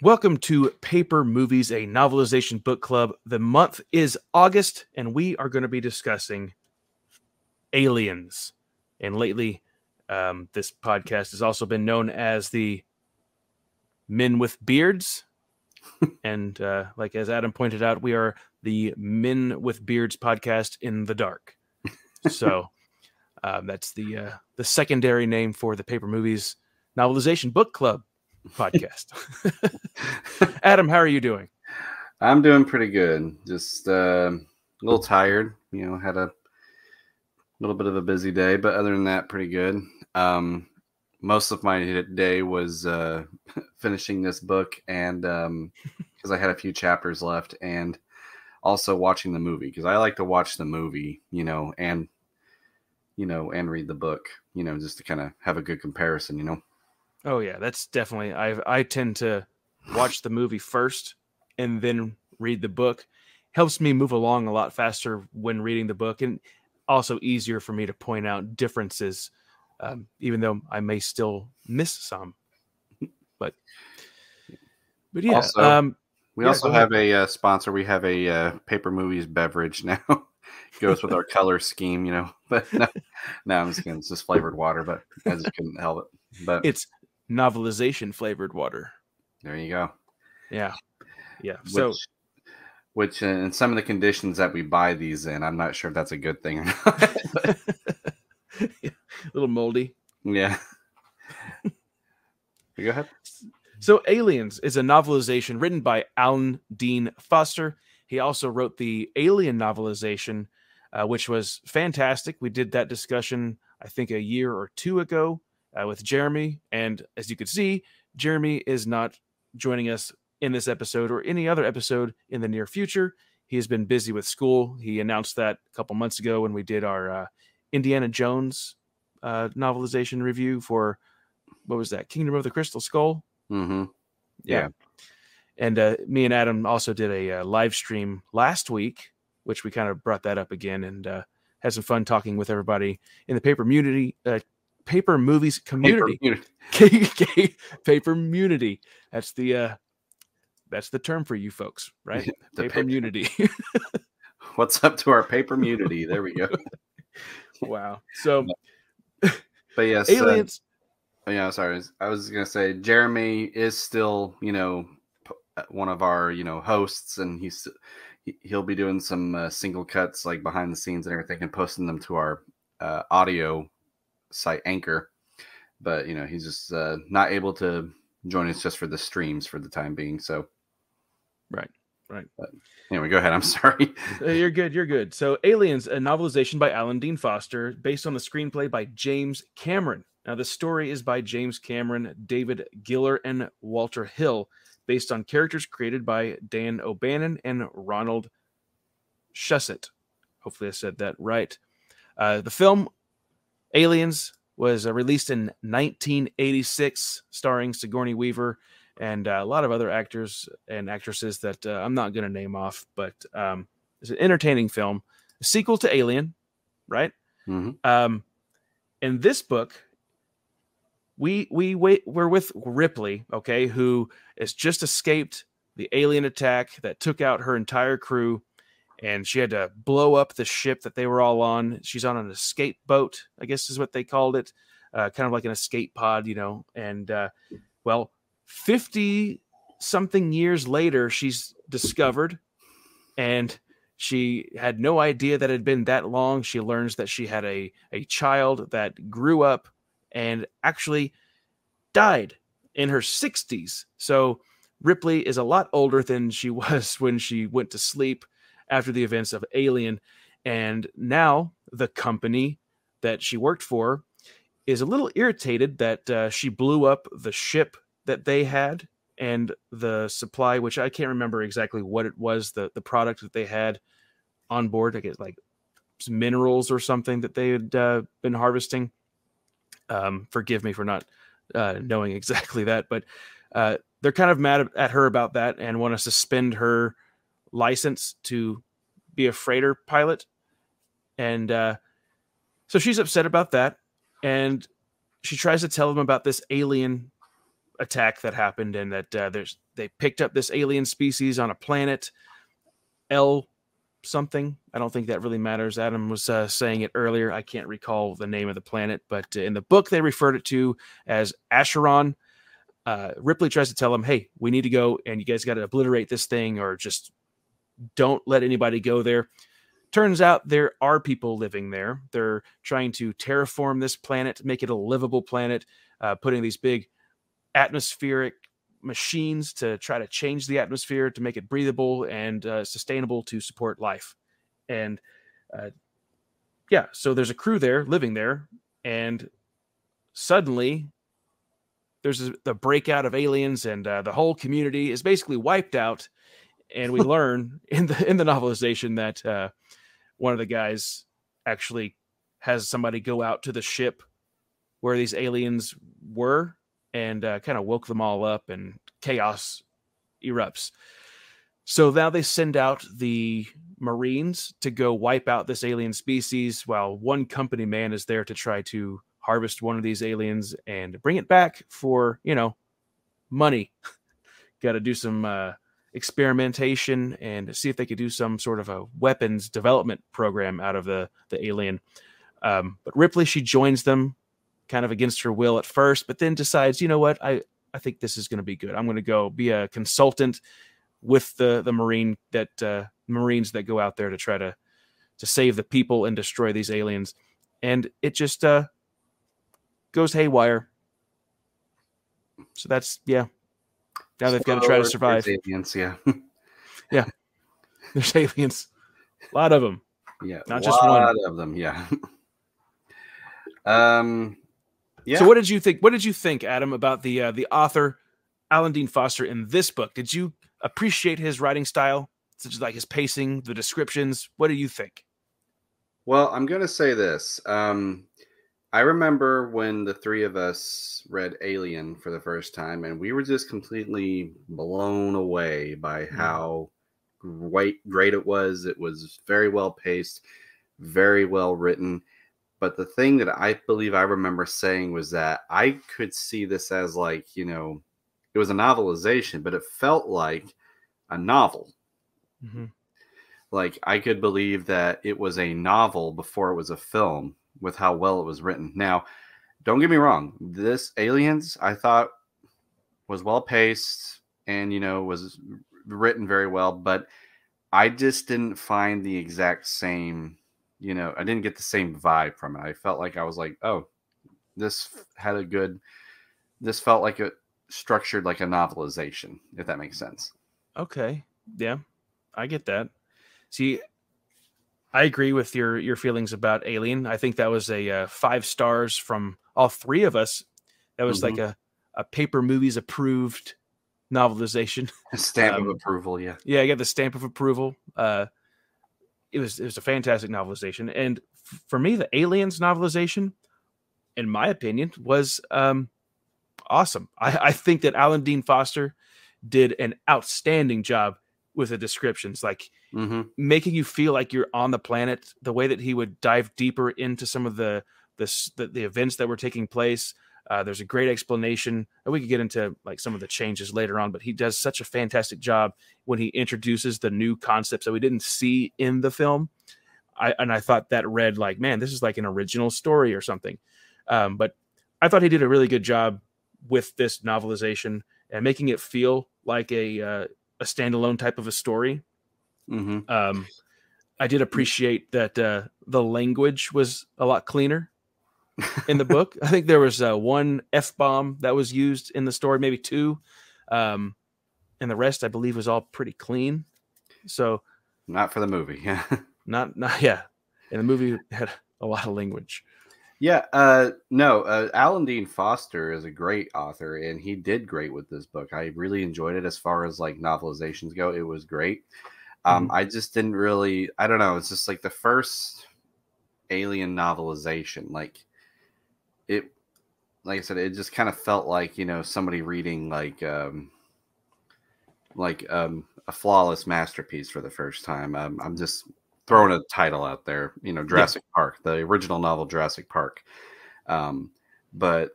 Welcome to Paper Movies, a novelization book club. The month is August, and we are going to be discussing aliens. And lately, um, this podcast has also been known as the Men with Beards. and uh, like as Adam pointed out, we are the Men with Beards podcast in the dark. So um, that's the uh, the secondary name for the Paper Movies novelization book club podcast. Adam, how are you doing? I'm doing pretty good. Just uh, a little tired. You know, had a little bit of a busy day, but other than that, pretty good. Um, most of my day was uh, finishing this book, and um because um, I had a few chapters left, and also watching the movie because I like to watch the movie, you know, and you know, and read the book, you know, just to kind of have a good comparison, you know. Oh yeah, that's definitely I I tend to watch the movie first and then read the book. Helps me move along a lot faster when reading the book and also easier for me to point out differences um, even though I may still miss some. But but yeah, also, um, we yeah, also have a uh, sponsor. We have a uh, paper movies beverage now. Goes with our color scheme, you know. But no, no, I'm just kidding. It's just flavored water, but I just couldn't help it. But it's novelization flavored water. There you go. Yeah. Yeah. So, which, which uh, in some of the conditions that we buy these in, I'm not sure if that's a good thing or not. yeah, a little moldy. Yeah. go ahead. So, Aliens is a novelization written by Alan Dean Foster. He also wrote the Alien novelization, uh, which was fantastic. We did that discussion, I think, a year or two ago uh, with Jeremy. And as you can see, Jeremy is not joining us in this episode or any other episode in the near future. He has been busy with school. He announced that a couple months ago when we did our uh, Indiana Jones uh, novelization review for what was that? Kingdom of the Crystal Skull. Mm-hmm. Yeah. yeah. And uh, me and Adam also did a uh, live stream last week, which we kind of brought that up again and uh, had some fun talking with everybody in the paper community, uh, paper movies community. Paper, paper community. That's the uh that's the term for you folks, right? paper community. What's up to our paper community? There we go. wow. So but yes, uh, aliens. Uh, yeah, sorry. I was gonna say Jeremy is still, you know, uh, one of our, you know, hosts, and he's he'll be doing some uh, single cuts like behind the scenes and everything, and posting them to our uh, audio site Anchor, but you know he's just uh, not able to join us just for the streams for the time being. So, right, right. But anyway, go ahead. I'm sorry. Uh, you're good. You're good. So, Aliens, a novelization by Alan Dean Foster, based on the screenplay by James Cameron. Now, the story is by James Cameron, David Giler, and Walter Hill, based on characters created by Dan O'Bannon and Ronald Shusett. Hopefully, I said that right. Uh, the film Aliens was uh, released in 1986, starring Sigourney Weaver and uh, a lot of other actors and actresses that uh, I'm not going to name off, but um, it's an entertaining film, a sequel to Alien, right? Mm-hmm. Um, in this book, we we wait, we're with Ripley, okay, who has just escaped the alien attack that took out her entire crew and she had to blow up the ship that they were all on. She's on an escape boat, I guess is what they called it, uh, kind of like an escape pod, you know. And uh, well, 50 something years later, she's discovered and she had no idea that it had been that long. She learns that she had a, a child that grew up and actually died in her 60s. So Ripley is a lot older than she was when she went to sleep after the events of Alien. And now the company that she worked for is a little irritated that uh, she blew up the ship that they had and the supply, which I can't remember exactly what it was, the, the product that they had on board. I guess like minerals or something that they had uh, been harvesting. Um, forgive me for not uh, knowing exactly that, but uh, they're kind of mad at her about that and want to suspend her license to be a freighter pilot. And uh, so she's upset about that. And she tries to tell them about this alien attack that happened, and that uh, there's they picked up this alien species on a planet L something. I don't think that really matters. Adam was uh, saying it earlier. I can't recall the name of the planet, but in the book they referred it to as Acheron. Uh, Ripley tries to tell him, "Hey, we need to go, and you guys got to obliterate this thing, or just don't let anybody go there." Turns out there are people living there. They're trying to terraform this planet, make it a livable planet, uh, putting these big atmospheric machines to try to change the atmosphere to make it breathable and uh, sustainable to support life. And uh, yeah, so there's a crew there living there, and suddenly there's a, the breakout of aliens, and uh, the whole community is basically wiped out. And we learn in the in the novelization that uh, one of the guys actually has somebody go out to the ship where these aliens were and uh, kind of woke them all up and chaos erupts. So now they send out the marines to go wipe out this alien species while one company man is there to try to harvest one of these aliens and bring it back for you know money. Got to do some uh, experimentation and see if they could do some sort of a weapons development program out of the the alien. Um, but Ripley she joins them kind of against her will at first, but then decides, you know what, I I think this is going to be good. I'm going to go be a consultant with the the marine that uh, marines that go out there to try to to save the people and destroy these aliens, and it just uh, goes haywire. So that's yeah, now they've got to try to survive. Aliens, yeah, yeah. There's aliens, a lot of them. Yeah, not just one of them. Yeah. um. Yeah. So what did you think? What did you think, Adam, about the uh, the author Alan Dean Foster in this book? Did you appreciate his writing style, such as like his pacing, the descriptions? What do you think? Well, I'm going to say this. Um, I remember when the three of us read Alien for the first time, and we were just completely blown away by mm. how great great it was. It was very well paced, very well written. But the thing that I believe I remember saying was that I could see this as like, you know, it was a novelization, but it felt like a novel. Mm-hmm. Like I could believe that it was a novel before it was a film with how well it was written. Now, don't get me wrong, this Aliens I thought was well paced and you know was written very well, but I just didn't find the exact same, you know, I didn't get the same vibe from it. I felt like I was like, oh, this had a good this felt like it structured like a novelization, if that makes sense. Okay. Yeah. I get that. See, I agree with your your feelings about Alien. I think that was a uh, five stars from all three of us. That was mm-hmm. like a a paper movies approved novelization. A stamp um, of approval, yeah. Yeah, I got the stamp of approval. Uh, it was it was a fantastic novelization, and f- for me, the Aliens novelization, in my opinion, was um, awesome. I, I think that Alan Dean Foster did an outstanding job with the descriptions, like mm-hmm. making you feel like you're on the planet. The way that he would dive deeper into some of the the the, the events that were taking place. Uh, there's a great explanation, and we could get into like some of the changes later on. But he does such a fantastic job when he introduces the new concepts that we didn't see in the film. I and I thought that read like, man, this is like an original story or something. Um, but I thought he did a really good job with this novelization and making it feel like a uh, a standalone type of a story. Mm-hmm. Um, I did appreciate that uh, the language was a lot cleaner in the book. I think there was uh, one f bomb that was used in the story, maybe two, um, and the rest I believe was all pretty clean. So, not for the movie, yeah, not not yeah. And the movie had a lot of language. Yeah, uh, no, uh, Alan Dean Foster is a great author, and he did great with this book. I really enjoyed it as far as like novelizations go. It was great. Um, mm-hmm. I just didn't really, I don't know. It's just like the first Alien novelization. Like it, like I said, it just kind of felt like you know somebody reading like um, like um, a flawless masterpiece for the first time. Um, I'm just throwing a title out there, you know, Jurassic yeah. Park, the original novel Jurassic Park. Um, but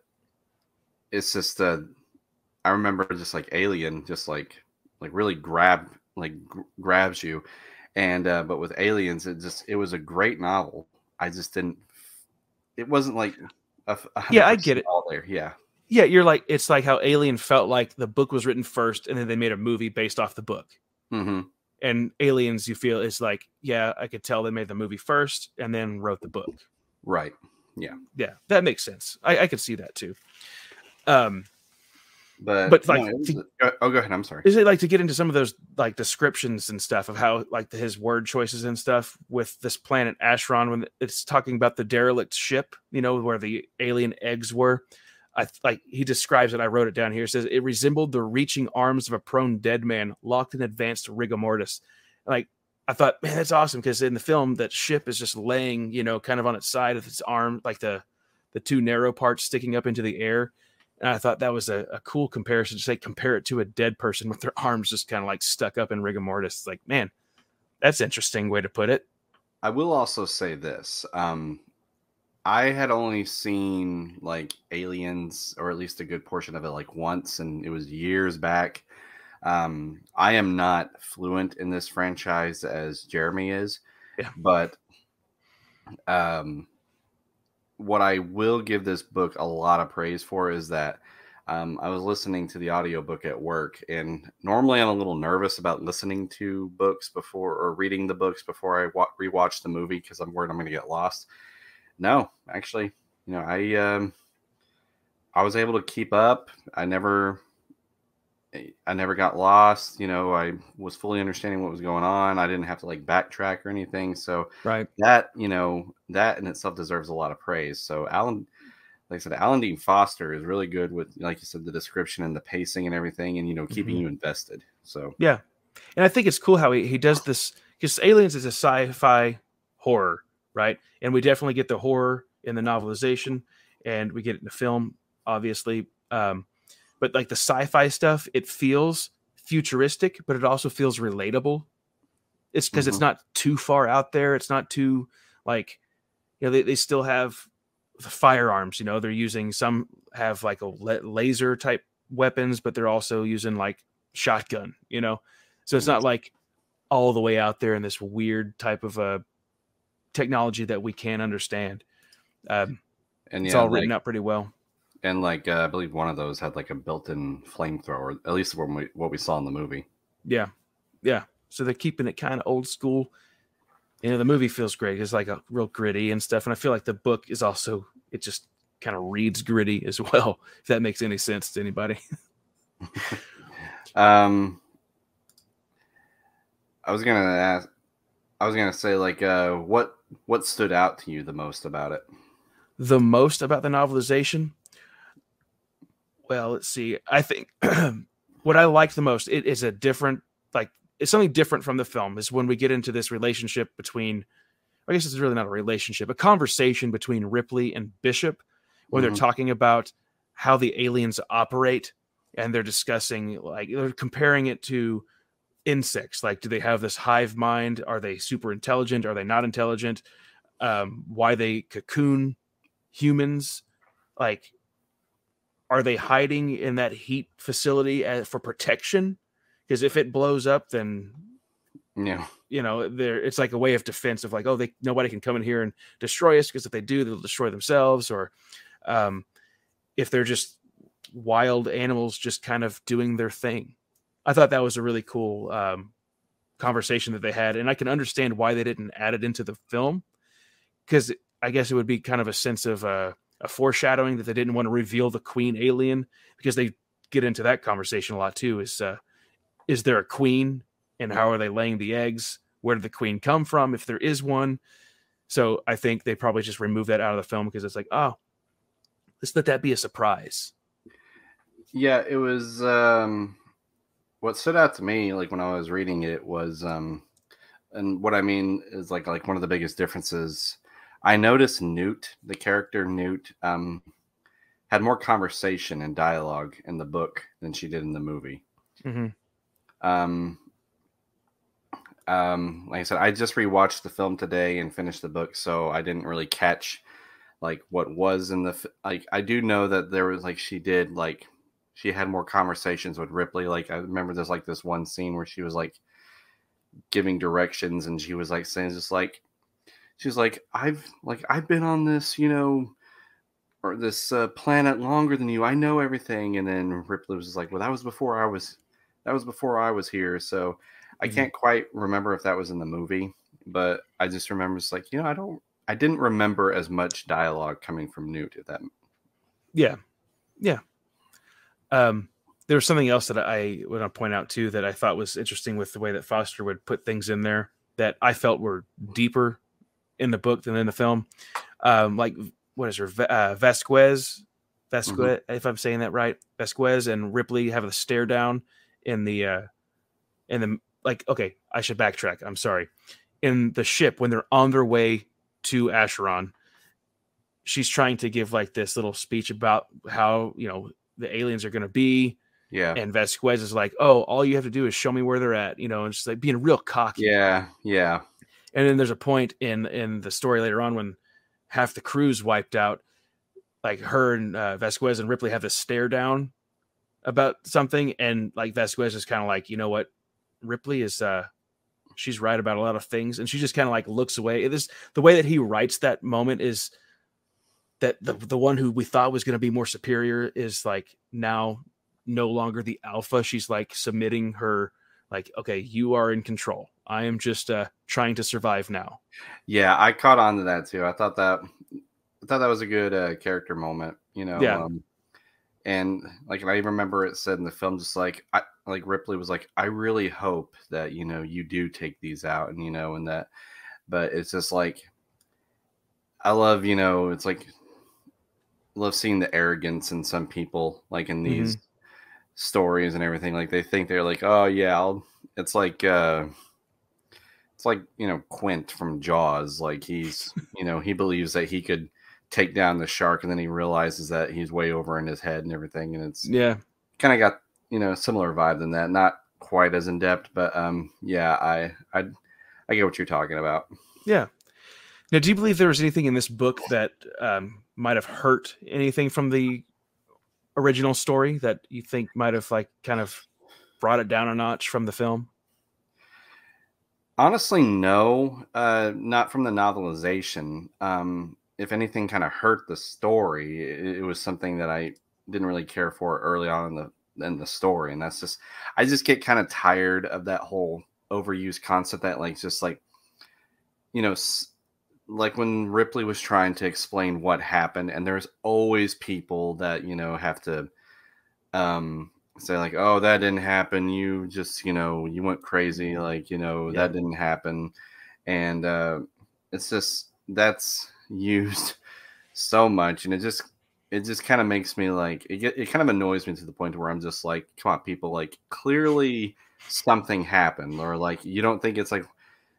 it's just uh, I remember just like Alien, just like like really grab like gr- grabs you, and uh, but with Aliens, it just it was a great novel. I just didn't. It wasn't like a, a Yeah, I get it. All there, yeah, Yeah, you're like it's like how Alien felt like the book was written first, and then they made a movie based off the book. hmm And Aliens, you feel is like, yeah, I could tell they made the movie first and then wrote the book. right. Yeah, yeah that makes sense. I, I could see that too. Um, But But, no, like, was to- a- oh, go ahead. I'm sorry. is it like to get into some of those like descriptions and stuff of how like the, his word choices and stuff with this planet Acheron when it's talking about the derelict ship, you know, where the alien eggs were. I like he describes it. I wrote it down here. It says it resembled the reaching arms of a prone dead man locked in advanced rigor mortis. Like I thought, man, that's awesome because in the film that ship is just laying, you know, kind of on its side with its arm, like the the two narrow parts sticking up into the air. And I thought that was a, a cool comparison to say compare it to a dead person with their arms just kind of like stuck up in rigor mortis. Like, man, that's interesting way to put it. I will also say this. Um, I had only seen like Aliens, or at least a good portion of it, like once, and it was years back. Um, I am not fluent in this franchise as Jeremy is, Yeah. but um, what I will give this book a lot of praise for is that um, I was listening to the audiobook at work, and normally I'm a little nervous about listening to books before or reading the books before I wa- rewatch the movie because I'm worried I'm going to get lost. No, actually, you know, I um, I was able to keep up. I never I never got lost. You know, I was fully understanding what was going on. I didn't have to like backtrack or anything. So Right. that you know that in itself deserves a lot of praise. So Alan, like I said, Alan Dean Foster is really good with, like you said, the description and the pacing and everything, and you know, keeping Mhm. you invested. So Yeah. And I think it's cool how he, he does this because Aliens is a sci fi horror, right? And we definitely get the horror in the novelization and we get it in the film, obviously. Um, but like the sci fi stuff, it feels futuristic, but it also feels relatable. It's because it's Mhm. not too far out there. It's not too like, you know, they, they still have the firearms, you know, they're using some have like a la- laser type weapons, but they're also using like shotgun, you know? So it's not like all the way out there in this weird type of uh, technology that we can't understand. Um, and it's yeah, all like, written out pretty well. and like uh, I believe one of those had like a built-in flamethrower. At least when we what we saw in the movie. Yeah. Yeah. So they're keeping it kind of old school. You know, the movie feels great. It's like a real gritty and stuff. And I feel like the book is also, it just kind of reads gritty as well, if that makes any sense to anybody. Um, I was gonna ask. I was gonna say like, uh, what what stood out to you the most about it? the most about the novelization well let's see i think what i like the most it is a different like it's something different from the film is when we get into this relationship between i guess it's really not a relationship a conversation between ripley and bishop where Mhm. they're talking about how the aliens operate and they're discussing like they're comparing it to insects like do they have this hive mind? Are they super intelligent? Are they not intelligent? Um, why they cocoon humans? Like are they hiding in that heat facility as, for protection? Because if it blows up then Yeah, you know there it's like a way of defense of like oh they nobody can come in here and destroy us because if they do they'll destroy themselves or um if they're just wild animals just kind of doing their thing i thought that was a really cool um conversation that they had and i can understand why they didn't add it into the film because i guess it would be kind of a sense of uh, a foreshadowing that they didn't want to reveal the queen alien because they get into that conversation a lot too is uh is there a queen and how are they laying the eggs where did the queen come from if there is one so i think they probably just remove that out of the film because it's like oh let's let that be a surprise yeah. It was. Um, what stood out to me, like when I was reading it, was, um, and what I mean is like like one of the biggest differences. I noticed Newt, the character Newt, um, had more conversation and dialogue in the book than she did in the movie. mm-hmm. Um, um, like I said, I just rewatched the film today and finished the book, so I didn't really catch like what was in the f- like. I do know that there was like she did like she had more conversations with Ripley. Like I remember there's like this one scene where she was like giving directions and she was like saying just like she's like I've like I've been on this, you know, or this uh, planet longer than you. I know everything. And then Ripley was like, well, that was before I was that was before I was here. So I mm-hmm. can't quite remember if that was in the movie, but I just remember it's like, you know, I don't I didn't remember as much dialogue coming from Newt at that. Yeah. Yeah. Um, there was something else that I want to point out too that I thought was interesting with the way that Foster would put things in there that I felt were deeper in the book than in the film. Um, like what is her uh, Vasquez, Vasquez, mm-hmm. if I'm saying that right, Vasquez and Ripley have a stare down in the uh, in the like. Okay, I should backtrack. I'm sorry. In the ship when they're on their way to Acheron, she's trying to give like this little speech about how you know the aliens are going to be. Yeah. And Vasquez is like, "Oh, all you have to do is show me where they're at," you know, and just like being real cocky. Yeah, yeah. And then there's a point in in the story later on when half the crew's wiped out. Like her and uh, Vasquez and Ripley have this stare down about something, and like Vasquez is kind of like, you know what, Ripley is uh she's right about a lot of things, and she just kind of like looks away. This the way that he writes that moment is that the the one who we thought was going to be more superior is like now no longer the alpha. She's like submitting her like, okay, you are in control. I am just uh trying to survive now. Yeah, I caught on to that too. I thought that I thought that was a good uh, character moment, you know. Yeah. Um, and like I remember it said in the film, just like I like Ripley was like, I really hope that you know you do take these out, and you know, and that. But it's just like I love, you know, it's like love seeing the arrogance in some people, like in these mm-hmm. stories and everything. Like they think they're like, oh yeah, I'll. It's like uh, it's like you know Quint from Jaws. Like he's you know he believes that he could take down the shark, and then he realizes that he's way over in his head and everything, and it's yeah, kind of got you know similar vibe than that. Not quite as in depth, but um, yeah, I I I get what you're talking about. Yeah. Now, do you believe there was anything in this book that um, might have hurt anything from the original story that you think might have like kind of brought it down a notch from the film? Honestly, no, uh, not from the novelization. Um, if anything kind of hurt the story, it, it, was something that I didn't really care for early on in the in the story, and that's just I just get kind of tired of that whole overused concept that like just like you know like when Ripley was trying to explain what happened, and there's always people that you know have to um say like, "Oh, that didn't happen. You just you know you went crazy. Like you know yeah. that didn't happen," and uh, it's just that's used so much and it just it just kind of makes me like it, it kind of annoys me to the point where i'm just like come on people like clearly something happened or like you don't think it's like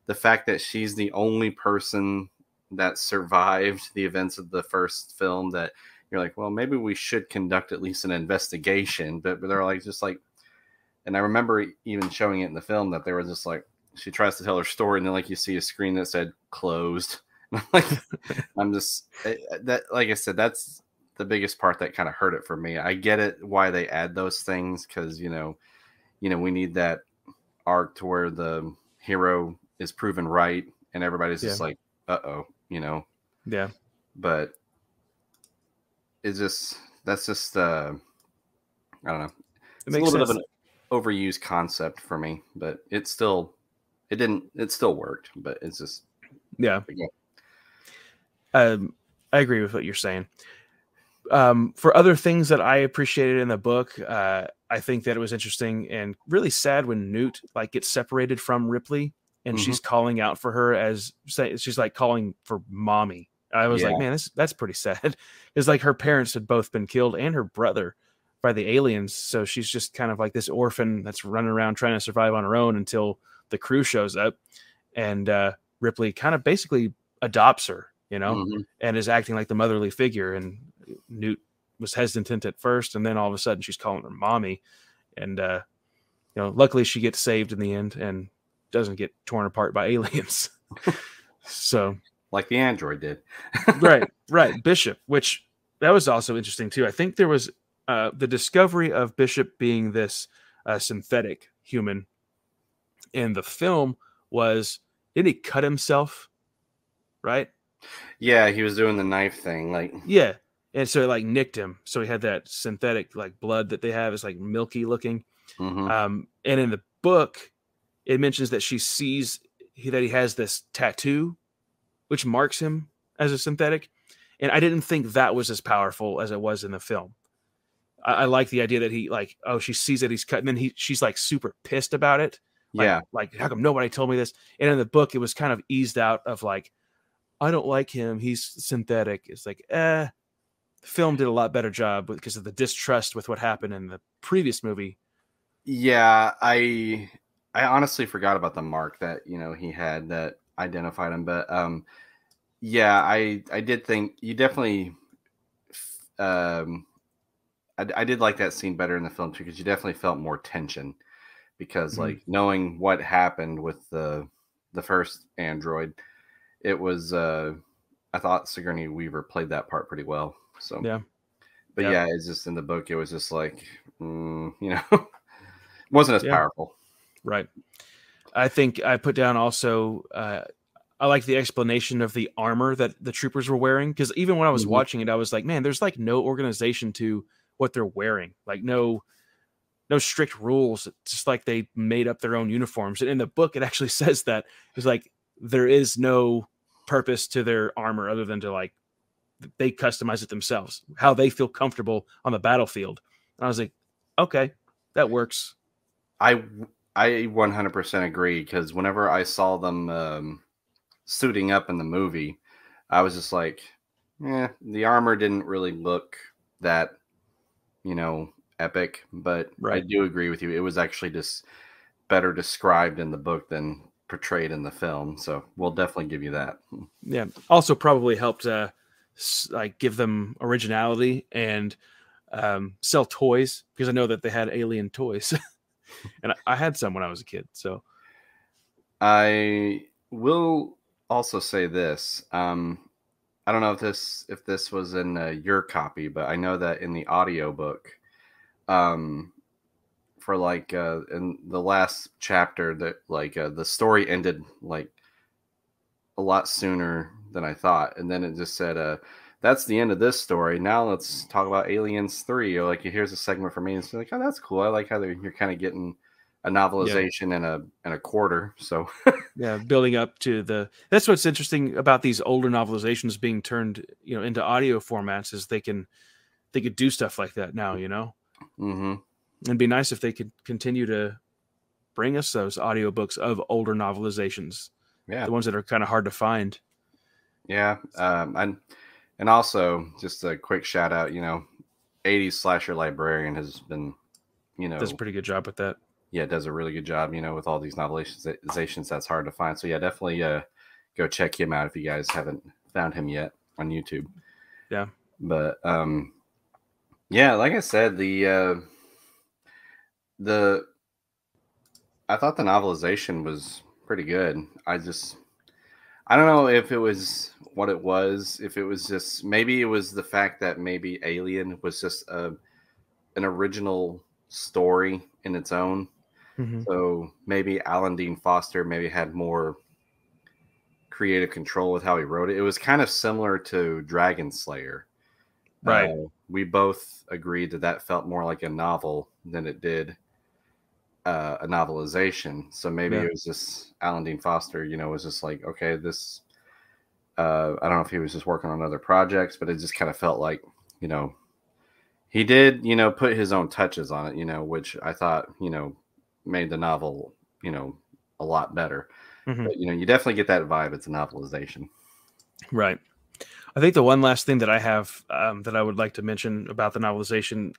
the fact that she's the only person that survived the events of the first film that you're like well maybe we should conduct at least an investigation but, but they're like just like and i remember even showing it in the film that they were just like she tries to tell her story and then like you see a screen that said closed like I'm just eh, eh, that like I said that's the biggest part that kind of hurt it for me. I get it why they add those things cuz you know you know we need that arc to where the hero is proven right and everybody's yeah. just like uh-oh, you know. Yeah. But it's just that's just uh I don't know. It's a little sense. bit of an overused concept for me, but it still it didn't it still worked, but it's just yeah. Um, I agree with what you're saying. Um, for other things that I appreciated in the book, uh, I think that it was interesting and really sad when Newt like gets separated from Ripley and mm-hmm. she's calling out for her as she's like calling for mommy. I was yeah. like, man, this, that's pretty sad. It's like her parents had both been killed and her brother by the aliens. So she's just kind of like this orphan that's running around trying to survive on her own until the crew shows up. And uh, Ripley kind of basically adopts her you know, mm-hmm. and is acting like the motherly figure. And Newt was hesitant at first, and then all of a sudden she's calling her mommy. And, uh, you know, luckily she gets saved in the end and doesn't get torn apart by aliens. so, like the android did. right, right. Bishop, which that was also interesting too. I think there was uh, the discovery of Bishop being this uh, synthetic human in the film was didn't he cut himself? Right? Yeah, he was doing the knife thing. Like, Yeah. And so it like nicked him. So he had that synthetic like blood that they have. is like milky looking. mhm. Um, and in the book, it mentions that she sees he, that he has this tattoo, which marks him as a synthetic. And I didn't think that was as powerful as it was in the film. I, I like the idea that he like, oh, she sees that he's cut, and then he she's like super pissed about it. Like, yeah, like how come nobody told me this? And in the book, it was kind of eased out of like, I don't like him. He's synthetic. It's like, eh. The film did a lot better job because of the distrust with what happened in the previous movie. yeah. I I honestly forgot about the mark that you know he had that identified him, but um, yeah, I I did think you definitely um, I, I did like that scene better in the film too because you definitely felt more tension because Mhm. like knowing what happened with the the first android, it was uh I thought Sigourney Weaver played that part pretty well. So Yeah. but Yeah. yeah, it's just in the book it was just like mm, you know wasn't as Yeah. powerful. Right. I think I put down also. Uh, I like the explanation of the armor that the troopers were wearing because even when I was Mhm. watching it, I was like, man, there's like no organization to what they're wearing. Like no, no strict rules. It's just like they made up their own uniforms. And in the book, it actually says that it's like there is no purpose to their armor other than to like they customize it themselves, how they feel comfortable on the battlefield. And I was like, okay, that works. I I 100% agree because whenever I saw them um, suiting up in the movie, I was just like, yeah, the armor didn't really look that, you know, epic. But I do agree with you. It was actually just better described in the book than portrayed in the film. So we'll definitely give you that. yeah also probably helped uh like give them originality and um sell toys because i know that they had alien toys and I, had some when i was a kid so I will also say this. Um, I don't know if this if this was in uh, your copy, but I know that in the audiobook, um, for like uh, in the last chapter, that like uh, the story ended like a lot sooner than I thought, and then it just said, uh, "That's the end of this story. Now let's talk about Aliens 3. Or like here's a segment from Aliens. Like, oh, that's cool. I like how they're, you're kind of getting a novelization and a and a quarter. So yeah building up to the that's what's interesting about these older novelizations being turned you know into audio formats is they can they could do stuff like that now you know hmm it'd be nice if they could continue to bring us those audiobooks of older novelizations yeah, the ones that are kind of hard to find yeah. Um, and and also just a quick shout out. You know, 80s slasher librarian has been, you know, does a pretty good job with that yeah, does a really good job. You know, with all these novelizations, that's hard to find. So yeah, definitely uh, go check him out if you guys haven't found him yet on YouTube. Yeah. But um, yeah, like I said, the uh, the I thought the novelization was pretty good. I just I don't know if it was what it was, if it was just maybe it was the fact that maybe Alien was just a an original story in its own. Mhm. So maybe Alan Dean Foster maybe had more creative control with how he wrote it. It was kind of similar to Dragon Slayer. Right. Uh, we both agreed that that felt more like a novel than it did uh, a novelization. So maybe Yeah. it was just Alan Dean Foster, you know, was just like, okay, this. Uh, I don't know if he was just working on other projects, but it just kind of felt like, you know, he did, you know, put his own touches on it, you know, which I thought, you know, made the novel, you know, a lot better. Mhm. But, you know, you definitely get that vibe. It's a novelization. Right. I think the one last thing that I have um, that I would like to mention about the novelization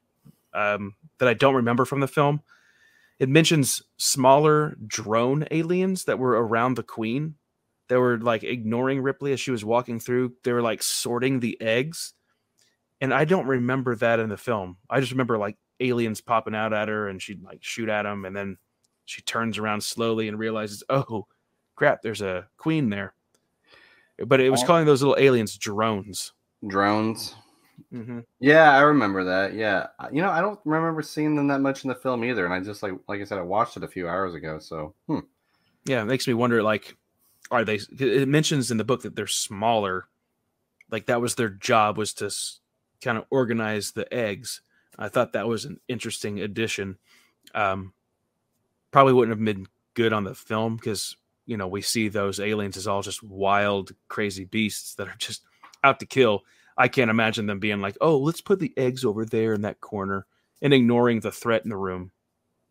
um, that I don't remember from the film, it mentions smaller drone aliens that were around the Queen. That were like ignoring Ripley as she was walking through. They were like sorting the eggs, and I don't remember that in the film. I just remember like aliens popping out at her, and she'd like shoot at them, and then she turns around slowly and realizes, oh crap, there's a queen there but it was calling those little aliens drones. Drones. Mm-hmm. Yeah, I remember that. Yeah, you know, I don't remember seeing them that much in the film either, and I just like, like I said, I watched it a few hours ago. So, hmm. yeah, it makes me wonder. Like, are they? It mentions in the book that they're smaller. Like that was their job was to kind of organize the eggs. I thought that was an interesting addition. Um, probably wouldn't have been good on the film because you know we see those aliens as all just wild, crazy beasts that are just out to kill. I can't imagine them being like, "Oh, let's put the eggs over there in that corner," and ignoring the threat in the room.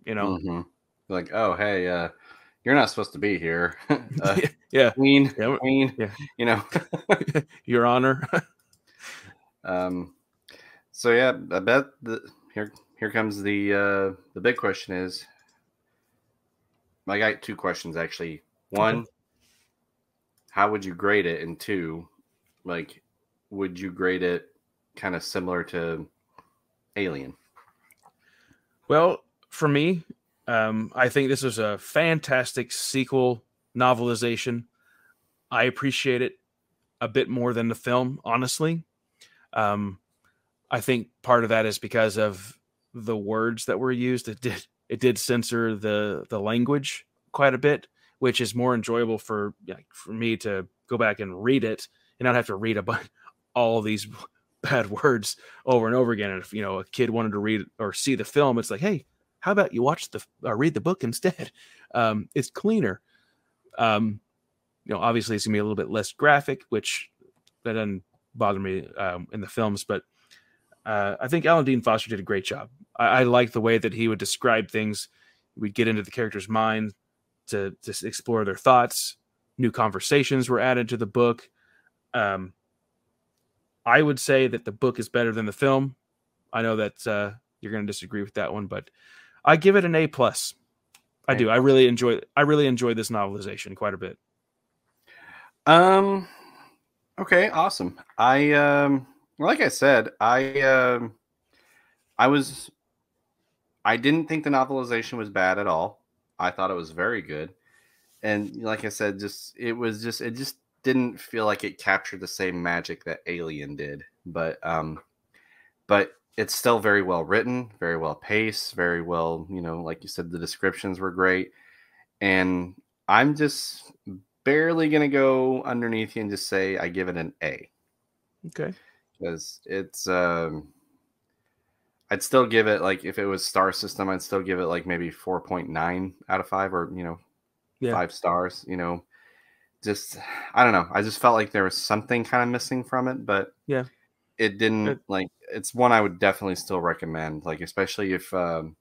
You know, mm-hmm. like, "Oh, hey, uh, you're not supposed to be here." uh, yeah, Queen, yeah. Queen, yeah. you know, Your Honor. um, so yeah, I bet the here here comes the uh the big question is. I got two questions actually. One, okay. how would you grade it? And two, like would you grade it kind of similar to Alien? Well, for me, um, I think this is a fantastic sequel novelization. I appreciate it a bit more than the film, honestly. Um, I think part of that is because of the words that were used. It did it did censor the the language quite a bit, which is more enjoyable for like, for me to go back and read it and not have to read a bunch all these bad words over and over again. And if you know a kid wanted to read or see the film, it's like, hey, how about you watch the or read the book instead? Um, it's cleaner. Um, you know, obviously it's gonna be a little bit less graphic, which that doesn't bother me um, in the films, but uh, I think Alan Dean Foster did a great job. I, I like the way that he would describe things. We'd get into the character's mind to to explore their thoughts. New conversations were added to the book. Um, I would say that the book is better than the film. I know that uh, you're going to disagree with that one, but I give it an A plus. I do. I really enjoy. I really enjoy this novelization quite a bit. Um. Okay. Awesome. I um. Like I said, I um. I was. I didn't think the novelization was bad at all. I thought it was very good, and like I said, just it was just it just didn't feel like it captured the same magic that Alien did, but um, but it's still very well written, very well paced, very well, you know, like you said, the descriptions were great, and I'm just barely gonna go underneath you and just say I give it an A. Okay. Because it's um I'd still give it like if it was star system, I'd still give it like maybe 4.9 out of five or you know, yeah. five stars, you know just I don't know. I just felt like there was something kind of missing from it, but yeah, it didn't it, like. It's one I would definitely still recommend, like especially if um,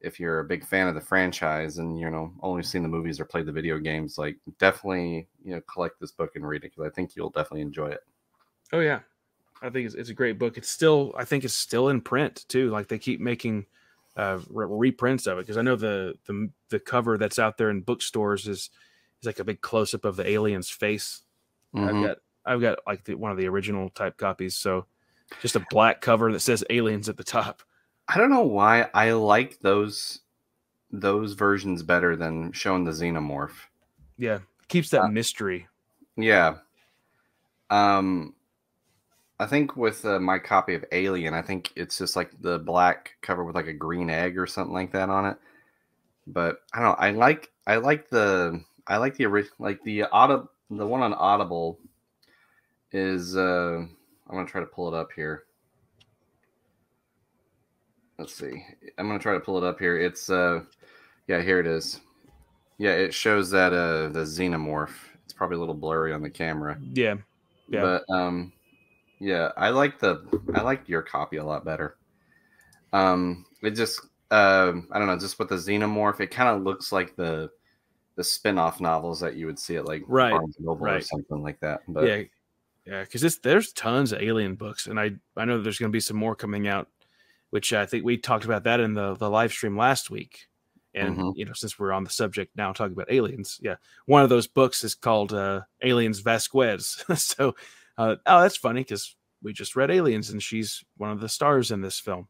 if you're a big fan of the franchise and you know only seen the movies or played the video games. Like definitely you know collect this book and read it because I think you'll definitely enjoy it. Oh yeah, I think it's, it's a great book. It's still I think it's still in print too. Like they keep making uh, reprints of it because I know the the the cover that's out there in bookstores is He's like a big close up of the alien's face. Mm-hmm. I've got I've got like the, one of the original type copies, so just a black cover that says aliens at the top. I don't know why I like those those versions better than showing the xenomorph. Yeah, keeps that uh, mystery. Yeah. Um I think with uh, my copy of Alien, I think it's just like the black cover with like a green egg or something like that on it. But I don't know. I like I like the I like the original, like the audible, the one on Audible is. uh I'm gonna try to pull it up here. Let's see. I'm gonna try to pull it up here. It's uh, yeah, here it is. Yeah, it shows that uh the xenomorph. It's probably a little blurry on the camera. Yeah, yeah. But um, yeah, I like the I like your copy a lot better. Um, it just uh, I don't know, just with the xenomorph, it kind of looks like the the spin-off novels that you would see at like right, right. or something like that. But yeah, yeah, because there's tons of alien books, and I I know there's going to be some more coming out, which I think we talked about that in the the live stream last week. And mm-hmm. you know, since we're on the subject now, talking about aliens, yeah, one of those books is called uh, Aliens Vasquez. so, uh, oh, that's funny because we just read Aliens, and she's one of the stars in this film.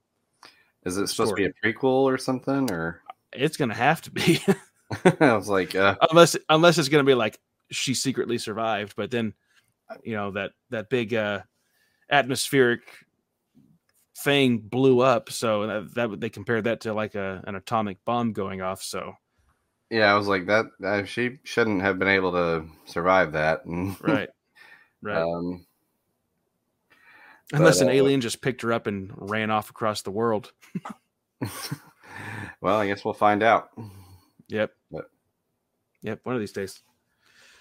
Is it supposed story. to be a prequel or something, or it's going to have to be? I was like, uh, unless unless it's going to be like she secretly survived, but then you know that that big uh, atmospheric thing blew up. So that, that they compared that to like a, an atomic bomb going off. So Yeah, I was like that. Uh, she shouldn't have been able to survive that. Right, right. Um, Unless but, an uh, alien just picked her up and ran off across the world. well, I guess we'll find out. Yep. Yep. One of these days.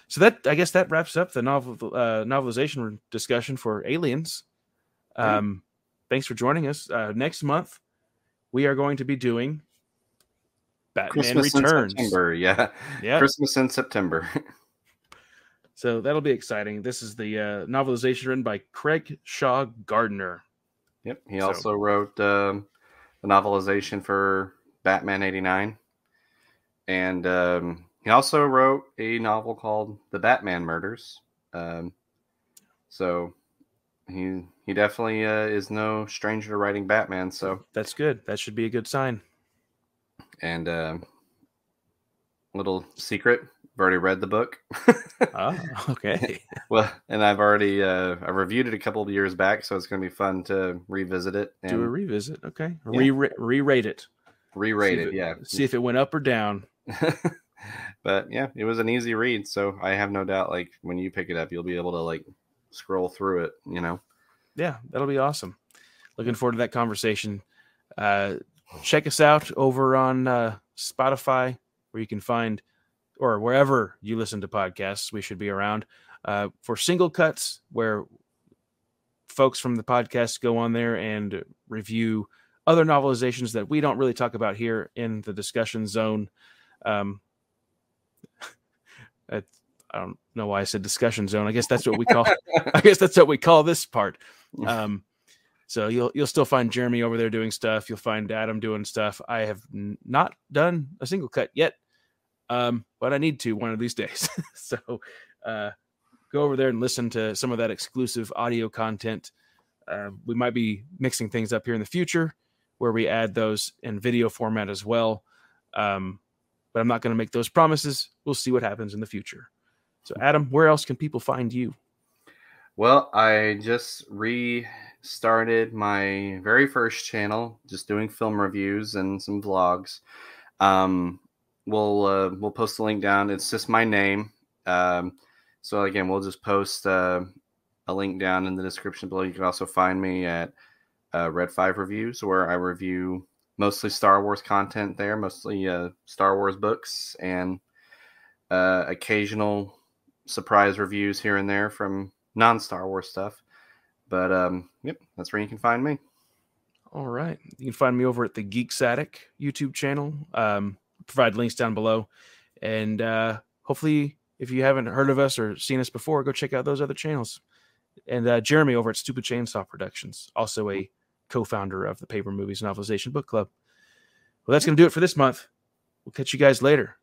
So that I guess that wraps up the novel uh, novelization discussion for Aliens. Um, thanks for joining us. Uh, next month we are going to be doing Batman Christmas Returns. in September. Yeah. Yeah. Christmas in September. So that'll be exciting. This is the uh, novelization written by Craig Shaw Gardner. yep. He So- also wrote um, the novelization for Batman 89. And um, he also wrote a novel called The Batman Murders. Um, so he he definitely uh, is no stranger to writing Batman. So That's good. That should be a good sign. and um little secret, I've already read the book. Oh, okay. well, and I've already uh, I reviewed it a couple of years back, so it's going to be fun to revisit it and Do a revisit. Okay. Yeah. Re re-rate it. re-rate See if it. Yeah, See if it went up or down. but yeah, it was an easy read, so I have no doubt. Like when you pick it up, you'll be able to like scroll through it. You know, yeah, that'll be awesome. Looking forward to that conversation. Uh, check us out over on uh, Spotify, where you can find, or wherever you listen to podcasts. We should be around uh, for single cuts, where folks from the podcast go on there and review other novelizations that we don't really talk about here in the discussion zone. Um, I, I don't know why I said discussion zone. I guess that's what we call. I guess that's what we call this part. Um, so you'll you'll still find Jeremy over there doing stuff. You'll find Adam doing stuff. I have n- not done a single cut yet, um, but I need to one of these days. so uh, go over there and listen to some of that exclusive audio content. Uh, we might be mixing things up here in the future, where we add those in video format as well. Um, but I'm not going to make those promises. We'll see what happens in the future. So, Adam, where else can people find you? Well, I just restarted my very first channel, just doing film reviews and some vlogs. Um, we'll uh, we'll post the link down. It's just my name. Um, so again, we'll just post uh, a link down in the description below. You can also find me at uh, Red Five Reviews, where I review mostly Star Wars content. There, mostly uh, Star Wars books and uh, occasional surprise reviews here and there from non Star Wars stuff. But um, yep, that's where you can find me. All right. You can find me over at the Geek Satic YouTube channel. Um, provide links down below. And uh, hopefully, if you haven't heard of us or seen us before, go check out those other channels. And uh, Jeremy over at Stupid Chainsaw Productions, also a co founder of the Paper Movies Novelization Book Club. Well, that's going to do it for this month. We'll catch you guys later.